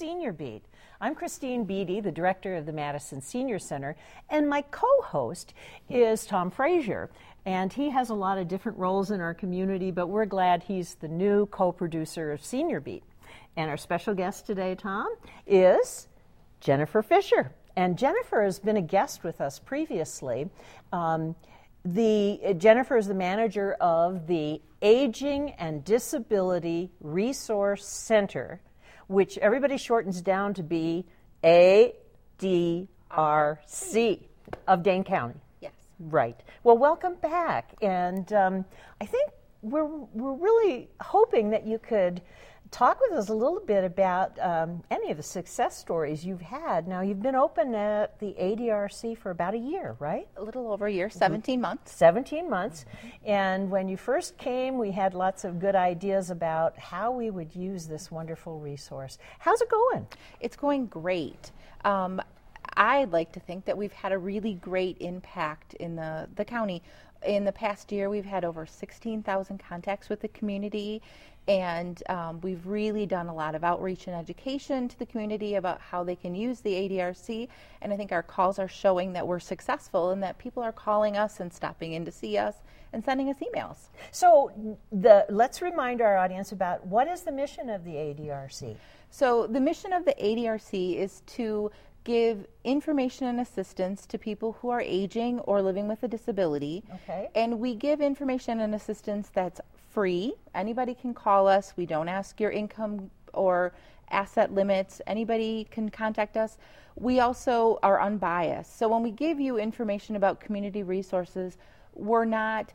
Senior Beat. I'm Christine Beatty, the director of the Madison Senior Center, and my co host is Tom Frazier. And he has a lot of different roles in our community, but we're glad he's the new co producer of Senior Beat. And our special guest today, Tom, is Jennifer Fisher. And Jennifer has been a guest with us previously. Um, the Jennifer is the manager of the Aging and Disability Resource Center, which everybody shortens down to be ADRC of Dane County. Yes. Right. Well, welcome back. And um, I think we're, we're really hoping that you could talk with us a little bit about um, any of the success stories you've had. Now, you've been open at the ADRC for about a year, right? A little over a year, 17 months. 17 months. And when you first came, we had lots of good ideas about how we would use this wonderful resource. How's it going? It's going great. Um, I'd like to think that we've had a really great impact in the, the county. In the past year, we've had over 16,000 contacts with the community, and um, we've really done a lot of outreach and education to the community about how they can use the ADRC. And I think our calls are showing that we're successful and that people are calling us and stopping in to see us and sending us emails. So, the, let's remind our audience about what is the mission of the ADRC? So, the mission of the ADRC is to give information and assistance to people who are aging or living with a disability. Okay. And we give information and assistance that's free. Anybody can call us. We don't ask your income or asset limits. Anybody can contact us. We also are unbiased. So when we give you information about community resources, we're not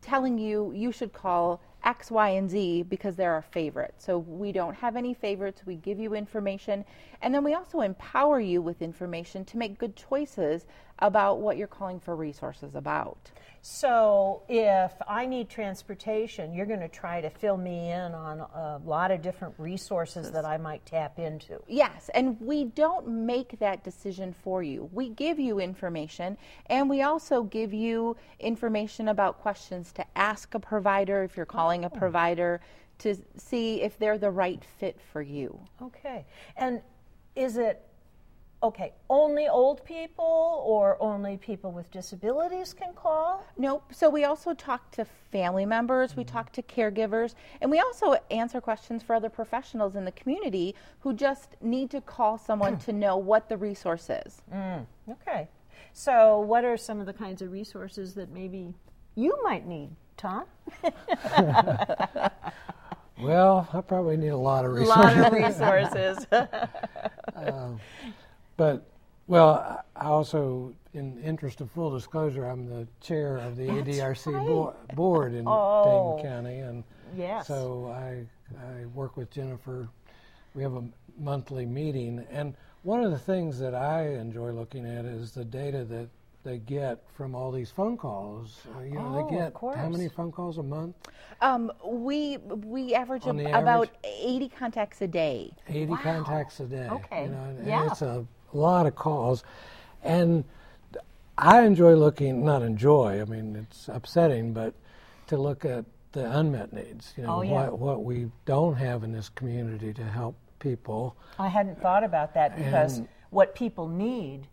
telling you you should call X, Y, and Z because they're our favorite. So we don't have any favorites. We give you information. And then we also empower you with information to make good choices about what you're calling for resources about. So, if I need transportation, you're going to try to fill me in on a lot of different resources that I might tap into. Yes, and we don't make that decision for you. We give you information, and we also give you information about questions to ask a provider if you're calling a oh. provider to see if they're the right fit for you. Okay. And is it okay, only old people or only people with disabilities can call? Nope. So we also talk to family members, we talk to caregivers, and we also answer questions for other professionals in the community who just need to call someone to know what the resource is. Mm, okay. So, what are some of the kinds of resources that maybe you might need, Tom? well, I probably need a lot of resources. A lot of resources. Uh, but well, I also, in interest of full disclosure, I'm the chair of the That's ADRC right. bo- board in Oh. Dane County, and yes. so I I work with Jennifer. We have a monthly meeting, and one of the things that I enjoy looking at is the data that they get from all these phone calls. Uh, you know, Oh, they of get how many phone calls a month? Um, we we average ab- the about 80 contacts a day. 80 Wow. contacts a day. Okay. You know, Yeah. it's a lot of calls. And I enjoy looking, not enjoy, I mean, it's upsetting, but to look at the unmet needs, you know, Oh, yeah. what, what we don't have in this community to help people. I hadn't thought about that because And- what people need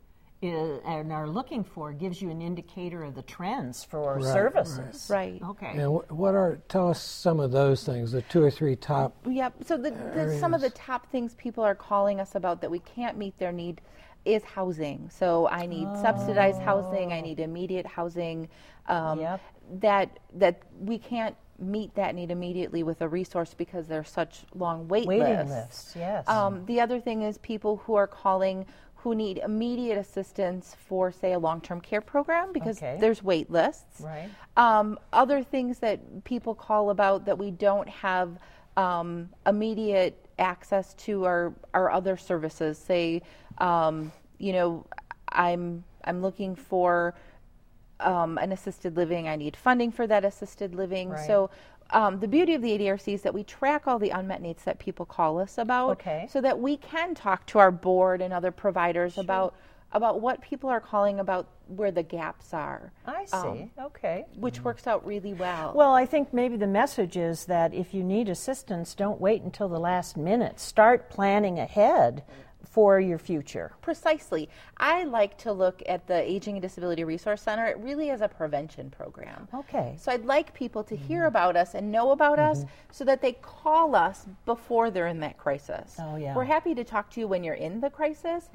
is, and are looking for gives you an indicator of the trends for Right, services. Right. Okay. And wh- what are, tell us some of those things, the two or three top. Yep. So the, the, some of the top things people are calling us about that we can't meet their need is housing. So I need subsidized housing. I need immediate housing. Um, Yep. That that we can't meet that need immediately with a resource because there's such long wait Waiting lists. lists, yes. Um, the other thing is people who are calling who need immediate assistance for, say, a long-term care program because Okay. there's wait lists. Right. Um, other things that people call about that we don't have um, immediate access to are, are other services. Say, um, you know, I'm I'm looking for um, an assisted living. I need funding for that assisted living. Right. So. Um, the beauty of the ADRC is that we track all the unmet needs that people call us about, Okay. so that we can talk to our board and other providers about about what people are calling about where the gaps are. I see. Um, okay. Which works out really well. Well, I think maybe the message is that if you need assistance, don't wait until the last minute. Start planning ahead for your future. Precisely. I like to look at the Aging and Disability Resource Center it really as a prevention program. Okay. So I'd like people to hear mm-hmm. about us and know about us mm-hmm. so that they call us before they're in that crisis. Oh, yeah. We're happy to talk to you when you're in the crisis,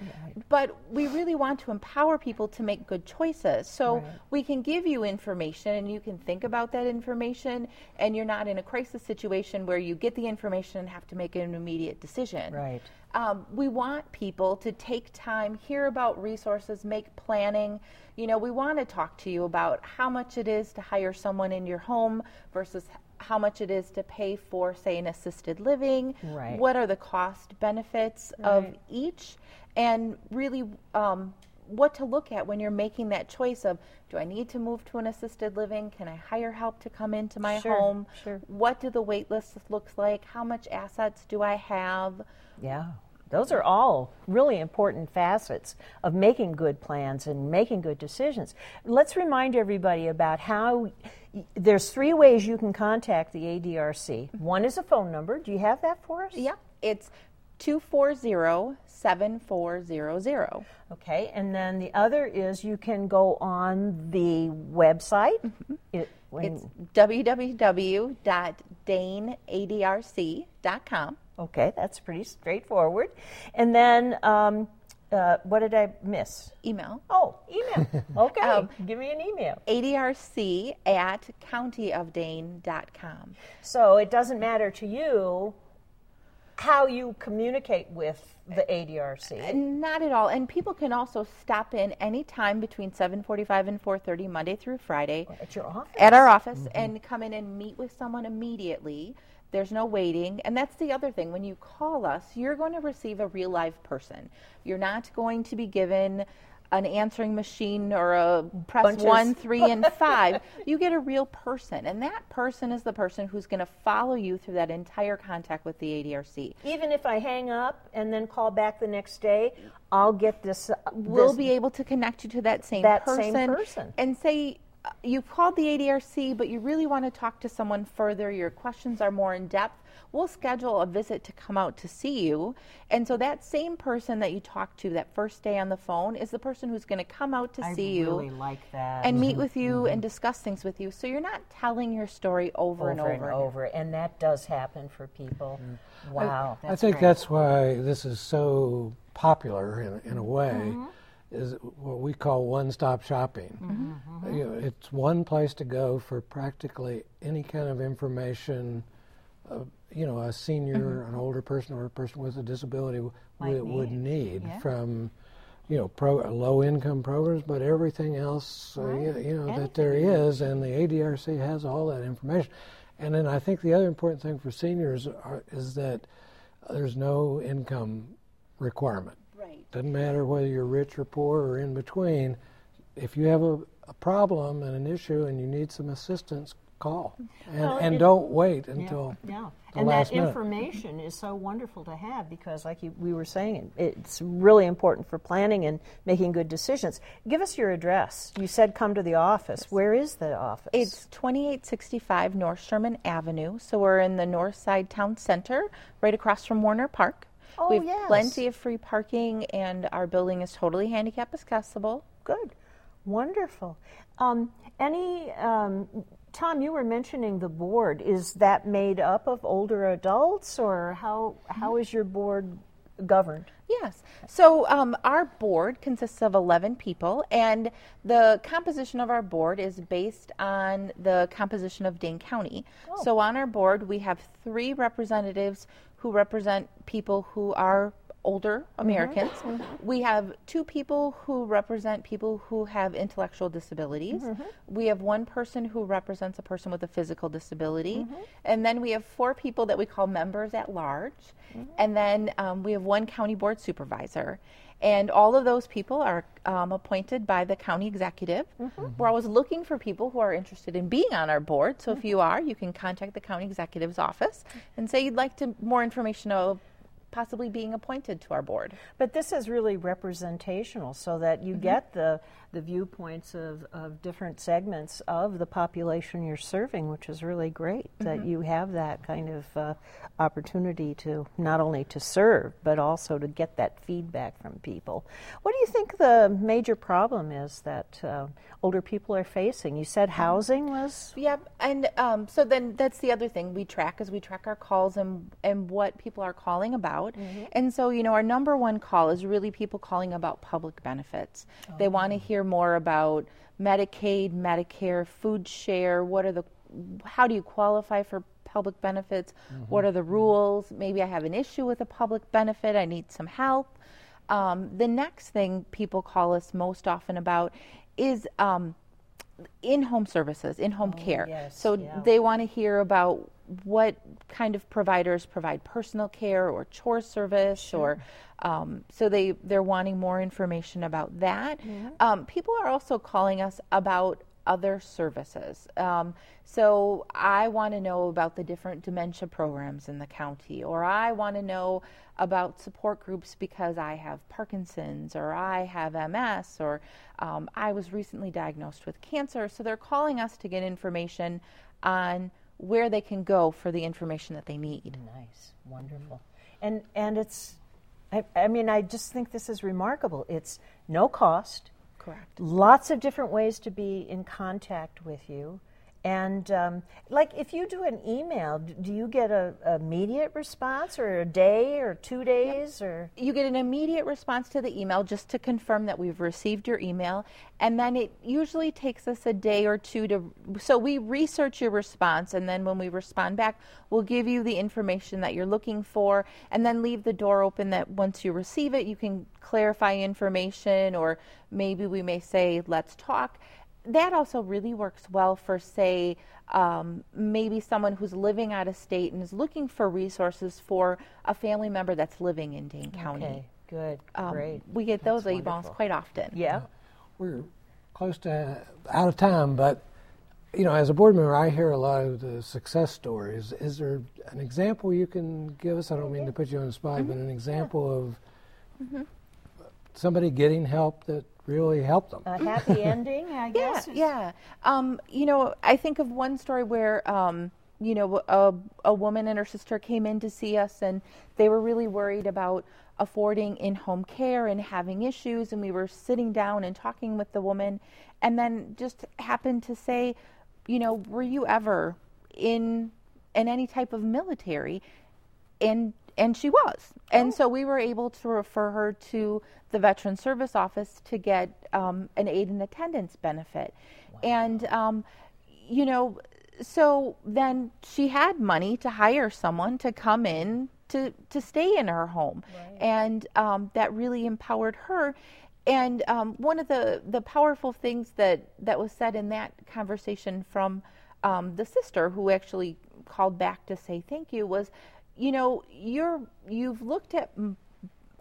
but we really want to empower people to make good choices. So Right. we can give you information and you can think about that information and you're not in a crisis situation where you get the information and have to make an immediate decision. Right. Um, we want people to take time, hear about resources, make planning. You know, we want to talk to you about how much it is to hire someone in your home versus how much it is to pay for, say, an assisted living. Right. What are the cost benefits of each? And really, um, what to look at when you're making that choice of do I need to move to an assisted living? Can I hire help to come into my Sure, home? sure. What do the wait lists look like? How much assets do I have? Yeah. Those are all really important facets of making good plans and making good decisions. Let's remind everybody about how there's three ways you can contact the ADRC. One is a phone number. Do you have that for us? Yeah, it's 240 7400. Okay, and then the other is you can go on the website. Mm-hmm. It, when, It's www.daneadrc.com. okay, that's pretty straightforward. And then, um, uh, what did I miss? Email Oh, email. Okay, Um, give me an email. adrc at countyofdane.com. So it doesn't matter to you how you communicate with the ADRC. Not at all. And people can also stop in anytime between 7:45 and 4:30 Monday through Friday At your office? at our office and come in and meet with someone immediately. There's no waiting. And that's the other thing. When you call us, you're going to receive a real live person. You're not going to be given an answering machine or a press Bunches. one, three, and five. You get a real person. And that person is the person who's going to follow you through that entire contact with the ADRC. Even if I hang up and then call back the next day, I'll get this. uh, we'll this- be able to connect you to that same That person, same person. and say you've called the ADRC, but you really want to talk to someone further. Your questions are more in depth. We'll schedule a visit to come out to see you, and so that same person that you talked to that first day on the phone is the person who's going to come out to I see really you like that. and meet mm-hmm. with you and mm-hmm. discuss things with you. So you're not telling your story over, over and over. and over, and that does happen for people. Mm. Wow, I that's think great. that's why this is so popular in, in a way. Mm-hmm. Is what we call one-stop shopping. Mm-hmm. You know, it's one place to go for practically any kind of information. Uh, you know, a senior, an older person, or a person with a disability w- Mm-hmm. Would need. need Yeah. from, you know, pro, low-income programs, but everything else, uh, you, you know, that there is, and the ADRC has all that information. And then I think the other important thing for seniors are, is that there's no income requirement. Right. Doesn't matter whether you're rich or poor or in between. If you have a, a problem and an issue and you need some assistance, call. And, Well, and it- don't wait Yeah, until yeah. the and last that minute. information is so wonderful to have because, like you, we were saying, it's really important for planning and making good decisions. Give us your address. You said come to the office. Where is the office? It's 2865 North Sherman Avenue. So we're in the North Side Town Center, right across from Warner Park. Oh, we have yes. plenty of free parking, and our building is totally handicap accessible. good, wonderful. Um, any um, Tom, you were mentioning the board. Is that made up of older adults, or how how is your board governed? Yes. So um, our board consists of 11 people, and the composition of our board is based on the composition of Dane County. So on our board, we have three representatives who represent people who are older Americans. Mm-hmm. Mm-hmm. We have two people who represent people who have intellectual disabilities. Mm-hmm. We have one person who represents a person with a physical disability. And then we have four people that we call members at large. And then um, we have one county board supervisor. And all of those people are um, appointed by the county executive. We're always looking for people who are interested in being on our board. So if you are, you can contact the county executive's office and say you'd like to more information possibly being appointed to our board. But this is really representational so that you mm-hmm. get the, the viewpoints of, of different segments of the population you're serving, which is really great mm-hmm. that you have that kind of uh, opportunity to not only to serve, but also to get that feedback from people. What do you think the major problem is that uh, older people are facing? You said mm-hmm. housing was? Yeah, and um, so then that's the other thing we track is we track our calls and, and what people are calling about. Mm-hmm. And so, you know, our number one call is really people calling about public benefits. Oh. They want to hear more about Medicaid, Medicare, food share, what are the how do you qualify for public benefits? Mm-hmm. What are the rules? Maybe I have an issue with a public benefit, I need some help. Um, the next thing people call us most often about is um, in home services, in home oh, care. Yes, so yeah. they want to hear about what kind of providers provide personal care or chore service sure. or um, so they they're wanting more information about that. Mm-hmm. Um, people are also calling us about other services. Um, so I want to know about the different dementia programs in the county, or I want to know about support groups because I have Parkinson's, or I have MS, or um, I was recently diagnosed with cancer. So they're calling us to get information on where they can go for the information that they need. Nice, wonderful, and and it's. I, I mean, I just think this is remarkable. It's no cost. Correct. Lots of different ways to be in contact with you. And um, like if you do an email, do you get a, immediate response or a day or two days yep. or? You get an immediate response to the email just to confirm that we've received your email. And then it usually takes us a day or two to so we research your response and then when we respond back we'll give you the information that you're looking for and then leave the door open that once you receive it you can clarify information or maybe we may say let's talk that also really works well for, say, um, maybe someone who's living out of state and is looking for resources for a family member that's living in Dane County. Okay, good, um, great. We get those emails quite often. Yeah. We're close to out of time, but you know, as a board member, I hear a lot of the success stories. Is there an example you can give us? I don't mean to put you on the spot, mm-hmm. but an example yeah. of mm-hmm. somebody getting help that really helped them. A happy ending, I guess. Yeah, yeah. Um, you know, I think of one story where, um, you know, a, a woman and her sister came in to see us, and they were really worried about affording in-home care and having issues. And we were sitting down and talking with the woman, and then just happened to say, you know, were you ever in in any type of military? And and she was. And oh. so we were able to refer her to the Veteran Service Office to get um, an aid and attendance benefit. Wow. And, um, you know, so then she had money to hire someone to come in to, to stay in her home. Right. And um, that really empowered her. And um, one of the, the powerful things that, that was said in that conversation from um, the sister who actually called back to say thank you was you know, you're you've looked at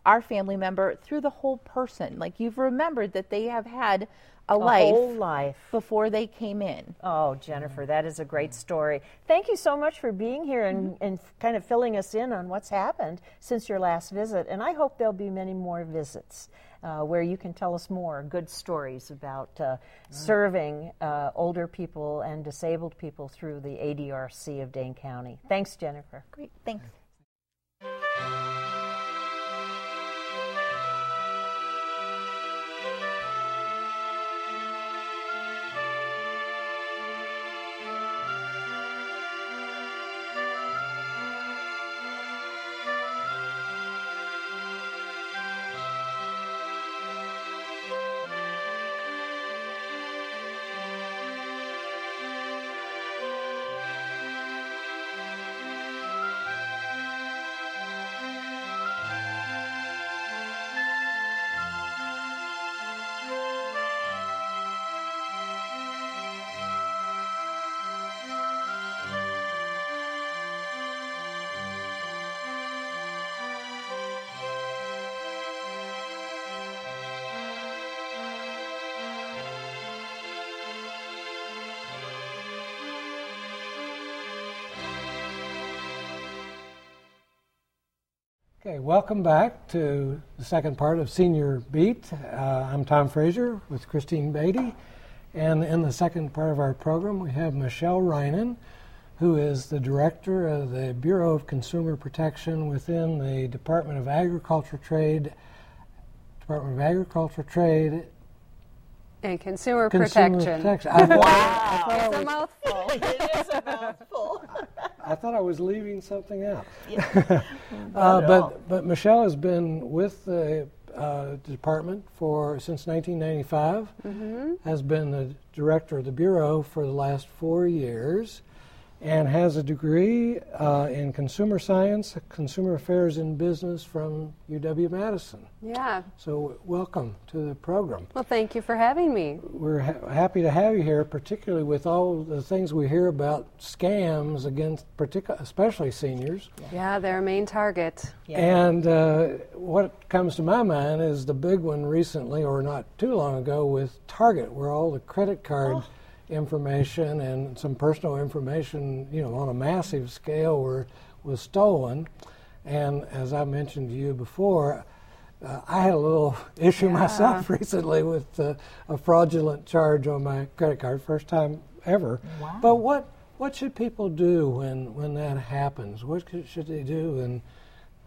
our family member through the whole person. Like you've remembered that they have had a, a life, life before they came in. Oh, Jennifer, that is a great story. Thank you so much for being here and, mm-hmm. and kind of filling us in on what's happened since your last visit. And I hope there'll be many more visits uh, where you can tell us more good stories about uh, serving uh, older people and disabled people through the ADRC of Dane County. Thanks, Jennifer. Great, thanks. Okay, welcome back to the second part of Senior Beat. Uh, I'm Tom Frazier with Christine Beatty. And in the second part of our program, we have Michelle Reinen, who is the director of the Bureau of Consumer Protection within the Department of Agriculture Trade, Department of Agriculture Trade and Consumer, Consumer Protection. Protection. I Wow. I It's a mouthful. it is a mouthful. I thought I was leaving something out. Not Uh, but but Michelle has been with the uh, department for since 1995. Mm-hmm. Has been the director of the bureau for the last four years, and has a degree uh, in consumer science, consumer affairs, and business from UW Madison. Yeah. So welcome to the program. Well, thank you for having me. We're ha- happy to have you here, particularly with all the things we hear about scams against, particu- especially seniors. Yeah, they're a main target. Yeah. And uh, what comes to my mind is the big one recently, or not too long ago, with Target, where all the credit card Oh. Information and some personal information, you know, on a massive scale, were was stolen. And as I mentioned to you before, uh, I had a little issue myself recently with uh, a fraudulent charge on my credit card, first time ever. Wow. But what what should people do when when that happens? What should they do? And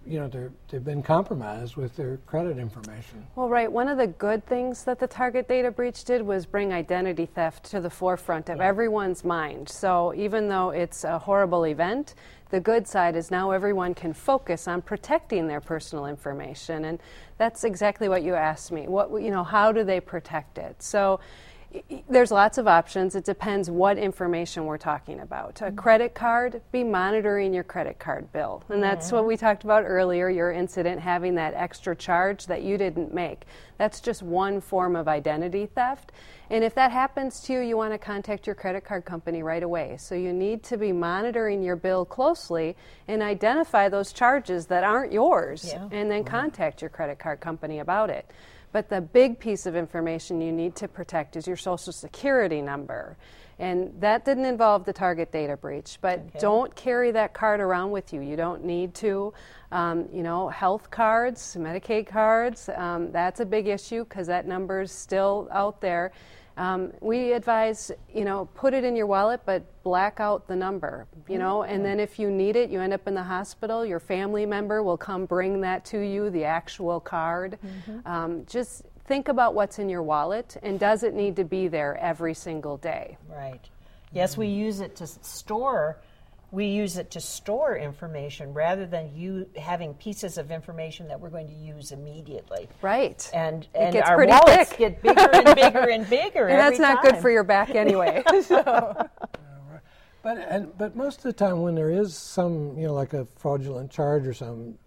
you know, they're, they've been compromised with their credit information. Well, right. One of the good things that the Target data breach did was bring identity theft to the forefront of everyone's mind. So even though it's a horrible event, the good side is now everyone can focus on protecting their personal information, and that's exactly what you asked me. What you know, how do they protect it? So. There's lots of options. It depends what information we're talking about. A mm-hmm. credit card, be monitoring your credit card bill. And that's what we talked about earlier your incident having that extra charge that you didn't make. That's just one form of identity theft. And if that happens to you, you want to contact your credit card company right away. So you need to be monitoring your bill closely and identify those charges that aren't yours Yeah. and then mm-hmm. contact your credit card company about it. But the big piece of information you need to protect is your social security number. And that didn't involve the target data breach, but don't carry that card around with you. You don't need to. Um, you know, health cards, Medicaid cards, um, that's a big issue because that number is still out there. Um, we advise, you know, put it in your wallet, but black out the number, you know, and then if you need it, you end up in the hospital, your family member will come bring that to you, the actual card. Um, just think about what's in your wallet and does it need to be there every single day? Right. Yes, we use it to store. We use it to store information rather than you having pieces of information that we're going to use immediately. Right. And It and gets our pretty wallets thick. get bigger and bigger and bigger. and that's every not good for your back anyway. But and, but most of the time, when there is some, you know, like a fraudulent charge or something,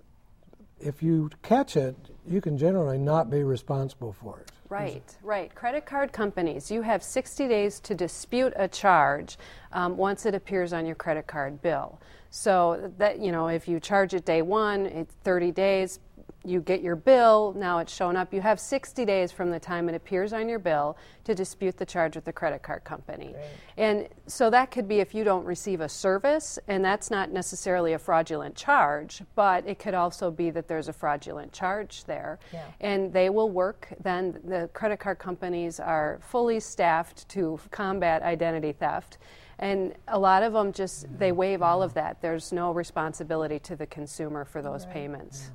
if you catch it, you can generally not be responsible for it. Right, right. Credit card companies, you have 60 days to dispute a charge um, once it appears on your credit card bill. So that you know, if you charge it day one, it's 30 days. You get your bill. Now it's shown up. You have 60 days from the time it appears on your bill to dispute the charge with the credit card company. And so that could be if you don't receive a service, and that's not necessarily a fraudulent charge, but it could also be that there's a fraudulent charge there. Yeah. And they will work, then the credit card companies are fully staffed to combat identity theft. And a lot of them just, they waive all of that. There's no responsibility to the consumer for those payments.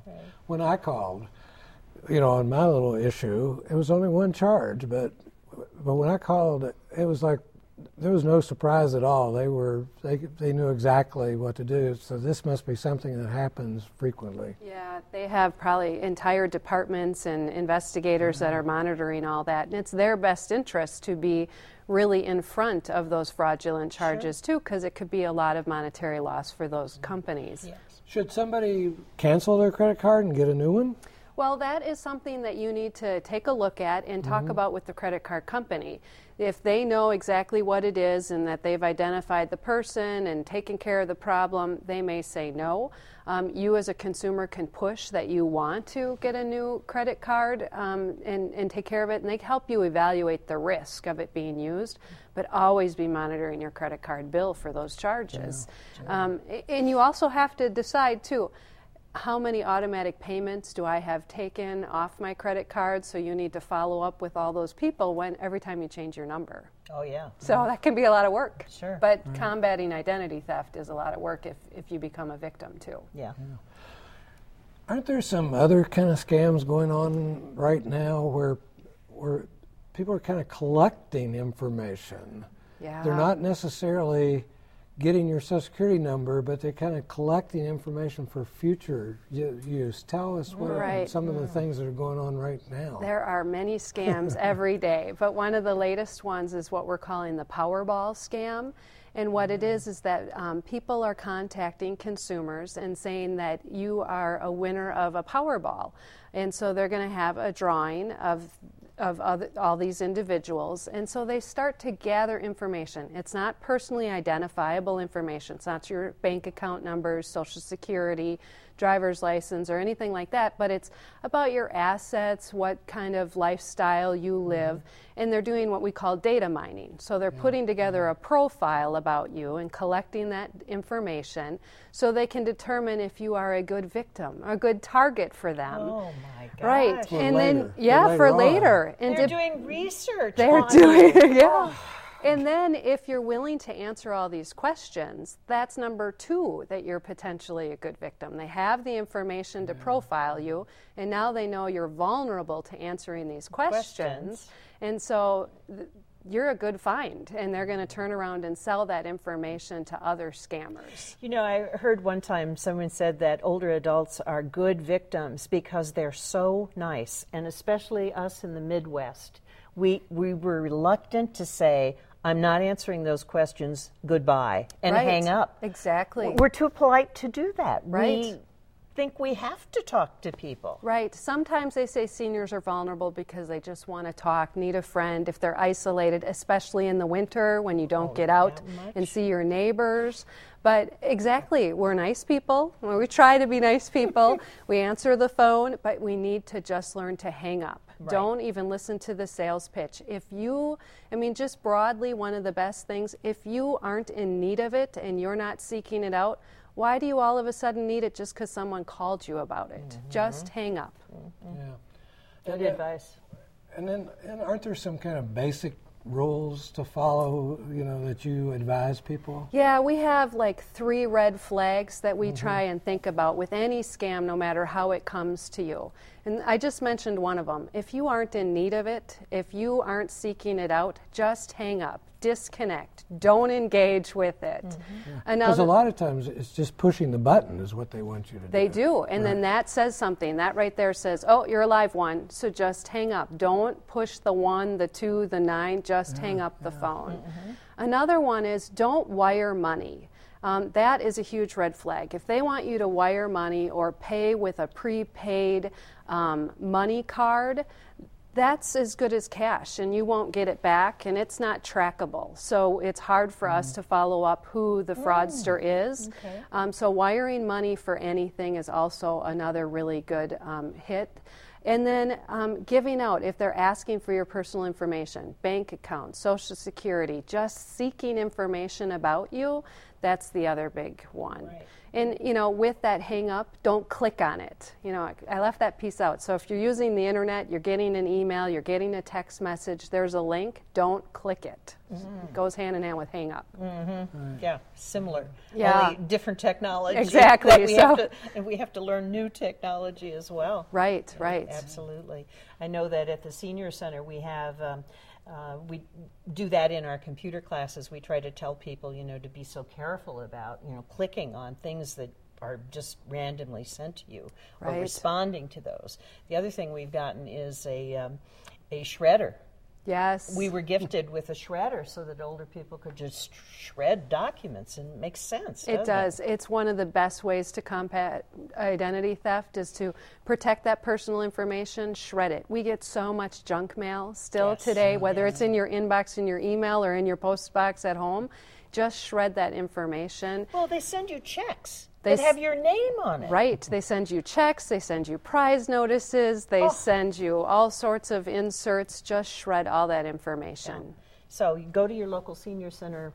When I called, you know, on my little issue, it was only one charge, but but when I called, it was like there was no surprise at all. They were they they knew exactly what to do. So this must be something that happens frequently. Yeah, they have probably entire departments and investigators that mm-hmm. are monitoring all that. And it's their best interest to be really in front of those fraudulent charges, too, because it could be a lot of monetary loss for those mm-hmm. companies. Yes. Should somebody cancel their credit card and get a new one? Well, that is something that you need to take a look at and talk about with the credit card company. If they know exactly what it is and that they've identified the person and taken care of the problem, they may say no. Um, you, as a consumer, can push that you want to get a new credit card um, and, and take care of it, and they help you evaluate the risk of it being used. But always be monitoring your credit card bill for those charges. Um, and you also have to decide, too how many automatic payments do I have taken off my credit card? So you need to follow up with all those people when every time you change your number. Oh, yeah. So mm-hmm. that can be a lot of work. Sure. But mm-hmm. combating identity theft is a lot of work if, if you become a victim too. Yeah. Aren't there some other kind of scams going on right now where where people are kind of collecting information? Yeah. They're not necessarily getting your social security number, but they're kind of collecting information for future use. Tell us what are Right. some of the things that are going on right now. There are many scams every day, but one of the latest ones is what we're calling the Powerball scam. And what it is is that um, people are contacting consumers and saying that you are a winner of a Powerball. And so they're going to have a drawing of of other, all these individuals. And so they start to gather information. It's not personally identifiable information. It's not your bank account numbers, social security, driver's license, or anything like that, but it's about your assets, what kind of lifestyle you mm-hmm. live. And they're doing what we call data mining. So they're putting together mm-hmm. a profile about you and collecting that information so they can determine if you are a good victim, a good target for them. Oh, my gosh. Right, For and later, then for yeah, later for later, and They're dep- doing research. they're on doing you. yeah. Oh. And then if you're willing to answer all these questions, that's number two that you're potentially a good victim. They have the information to profile you, and now they know you're vulnerable to answering these questions. Questions. And so th- you're a good find, and they're going to turn around and sell that information to other scammers. You know, I heard one time someone said that older adults are good victims because they're so nice, and especially us in the Midwest. We, we were reluctant to say, I'm not answering those questions, goodbye, and Right. hang up. Exactly. We're too polite to do that. Right. We think we have to talk to people. Right. Sometimes they say seniors are vulnerable because they just want to talk, need a friend, if they're isolated, especially in the winter when you don't oh, get out and see your neighbors. But exactly, we're nice people. We try to be nice people. we answer the phone, but we need to just learn to hang up. Don't even listen to the sales pitch. If you, I mean, just broadly, one of the best things, if you aren't in need of it and you're not seeking it out, why do you all of a sudden need it just because someone called you about it? Mm-hmm. Just hang up. Mm-hmm. Yeah. Good And, advice. And then, and aren't there some kind of basic rules to follow? You know that you advise people. Yeah, we have like three red flags that we mm-hmm. try and think about with any scam, no matter how it comes to you. And I just mentioned one of them. If you aren't in need of it, if you aren't seeking it out, just hang up, disconnect, don't engage with it. Because Another, a lot of times it's just pushing the button is what they want you to They do. They do. And then that says something. That right there says, oh, you're a live one. So just hang up. Don't push the one, the two, the nine. Just hang up the phone. Another one is don't wire money. Um, that is a huge red flag. If they want you to wire money or pay with a prepaid um, money card, that's as good as cash and you won't get it back and it's not trackable. So it's hard for us to follow up who the fraudster is. Um, so wiring money for anything is also another really good um, hit. And then um, giving out if they're asking for your personal information bank account social security just seeking information about you that's the other big one and you know with that hang up don't click on it you know I, I left that piece out so if you're using the internet you're getting an email you're getting a text message there's a link don't click it it goes hand in hand with hang up Yeah, similar. Yeah. Only different technology. Exactly, that we have so- to, and we have to learn new technology as well. right right Absolutely. I know that at the senior center we have. Um, uh, we do that in our computer classes. We try to tell people, you know, to be so careful about, you know, clicking on things that are just randomly sent to you or responding to those. The other thing we've gotten is a um, a shredder. Yes We were gifted with a shredder so that older people could just shred documents and it makes sense. It does. It's one of the best ways to combat identity theft is to protect that personal information, shred it. We get so much junk mail still Yes. today, oh, whether it's in your inbox in your email or in your post box at home. Just shred that information. Well, they send you checks They that have your name on it. Right. They send you checks, they send you prize notices, they oh. send you all sorts of inserts. Just shred all that information. So you go to your local senior center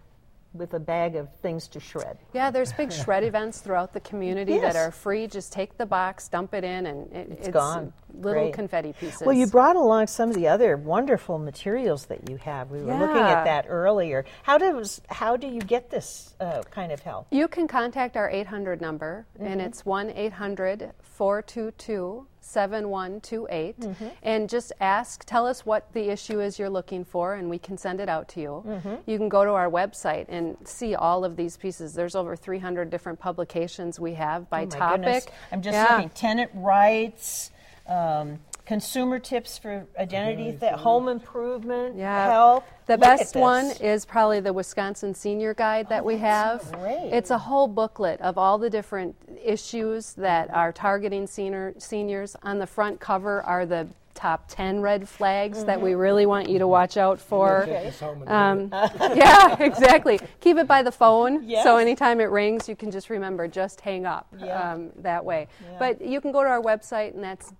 with a bag of things to shred. Yeah, there's big shred events throughout the community Yes. that are free. Just take the box, dump it in, and it, it's, gone. Little Great. confetti pieces. Well, you brought along some of the other wonderful materials that you have. We were looking at that earlier. How does how do you get this uh, kind of help? You can contact our 800 number, Mm-hmm. and it's 1 800 422 7128. Mm-hmm. And just ask, tell us what the issue is you're looking for, and we can send it out to you. Mm-hmm. You can go to our website and see all of these pieces. There's over 300 different publications we have by Oh topic. goodness. I'm just Yeah. looking tenant rights, um, consumer tips for identity, theft, home improvement, Yeah. health. The Look best one is probably the Wisconsin Senior Guide that we have. great. It's a whole booklet of all the different issues that are targeting senior, seniors. On the front cover are the top 10 red flags that we really want you to watch out for. Take this home and Um, yeah, exactly. Keep it by the phone, Yes. so anytime it rings, you can just remember just hang up Yeah. um, that way. Yeah. But you can go to our website, and that's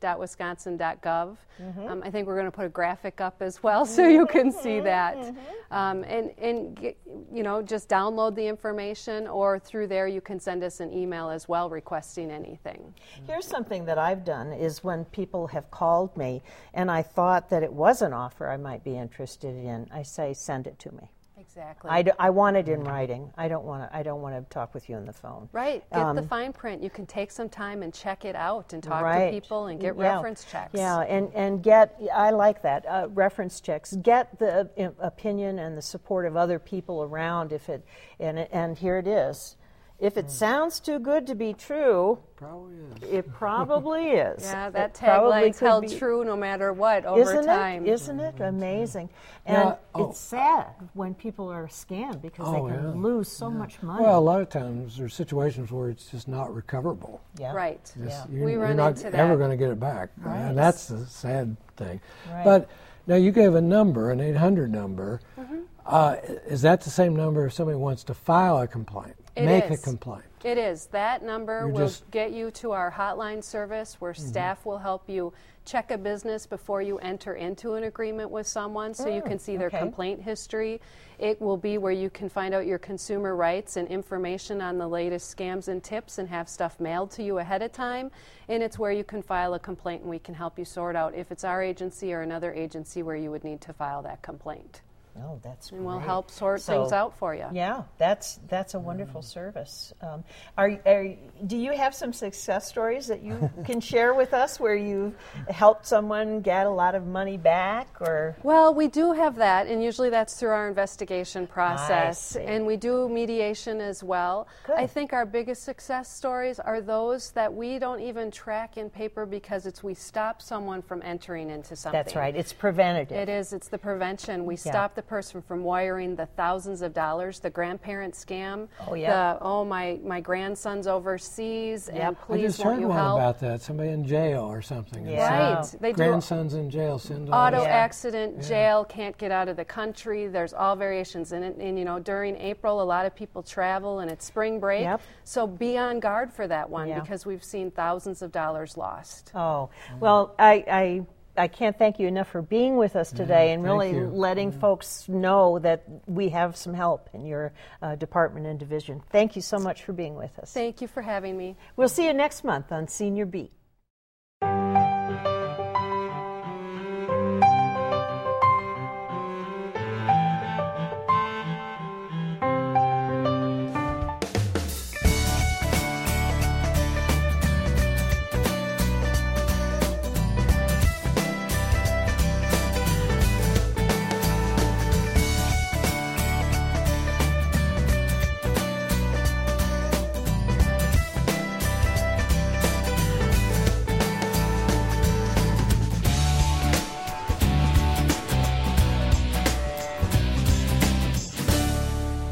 datcp.wisconsin.gov. Mm-hmm. Um, I think we're going to put a graphic up as well, so you can Mm-hmm. see that. Um, and and get, you know, just download the information, or through there you can send us an email as well requesting anything. Here's something that I've done is when people have called me and I thought that it was an offer I might be interested in, I say send it to me. Exactly. I, d- I want it in writing. I don't want to. I don't want to talk with you on the phone. Right. Get the Um, fine print. You can take some time and check it out and talk right. to people and get Yeah. reference checks. Yeah, and, and get, I like that, uh, reference checks. Get the uh, opinion and the support of other people around if it, and, it- and here it is. If it sounds too good to be true, Probably is. it probably is. Yeah, that probably tagline's held be- true no matter what over time. Isn't time. it? Isn't it amazing? And Yeah, oh. it's sad when people are scammed because Oh, they can yeah. lose so much money. Well, a lot of times there's situations where it's just not recoverable. yeah. Right. Just- Yeah. You're, We you're run not into ever going to get it back. Right. And that's the sad thing. Right. But now you gave a number, an 800 number. Mm-hmm. Uh, is that the same number if somebody wants to file a complaint? It Make is. a complaint. It is. That number You're will just- get you to our hotline service where Mm-hmm. staff will help you check a business before you enter into an agreement with someone so you can see their Mm, okay. complaint history. It will be where you can find out your consumer rights and information on the latest scams and tips and have stuff mailed to you ahead of time. And it's where you can file a complaint and we can help you sort out if it's our agency or another agency where you would need to file that complaint. Oh, that's And we'll help sort So- things out for you. Yeah, that's that's a wonderful service. Um, are, are do you have some success stories that you can share with us where you helped someone get a lot of money back or? Well, we do have that, and usually that's through our investigation process. And we do mediation as well. Good. I think our biggest success stories are those that we don't even track in paper because it's we stop someone from entering into something. That's right. It's preventative. It is. It's the prevention. We Yeah. stop the person from wiring the thousands of dollars, the grandparent scam. Oh, yeah. The, oh, my, my grandson's overseas, and Yep. I please just won't heard one help? about that. Somebody in jail or something. Yeah. Right. They do Grandson's in jail. Send auto Yeah. accident, jail, can't get out of the country. There's all variations in it. And you know, during April, a lot of people travel, and it's spring break. Yep. So be on guard for that one because we've seen thousands of dollars lost. Oh, well, I, I, I can't thank you enough for being with us today and really you. letting folks know that we have some help in your uh, department and division. Thank you so much for being with us. Thank you for having me. We'll see you next month on Senior Beat.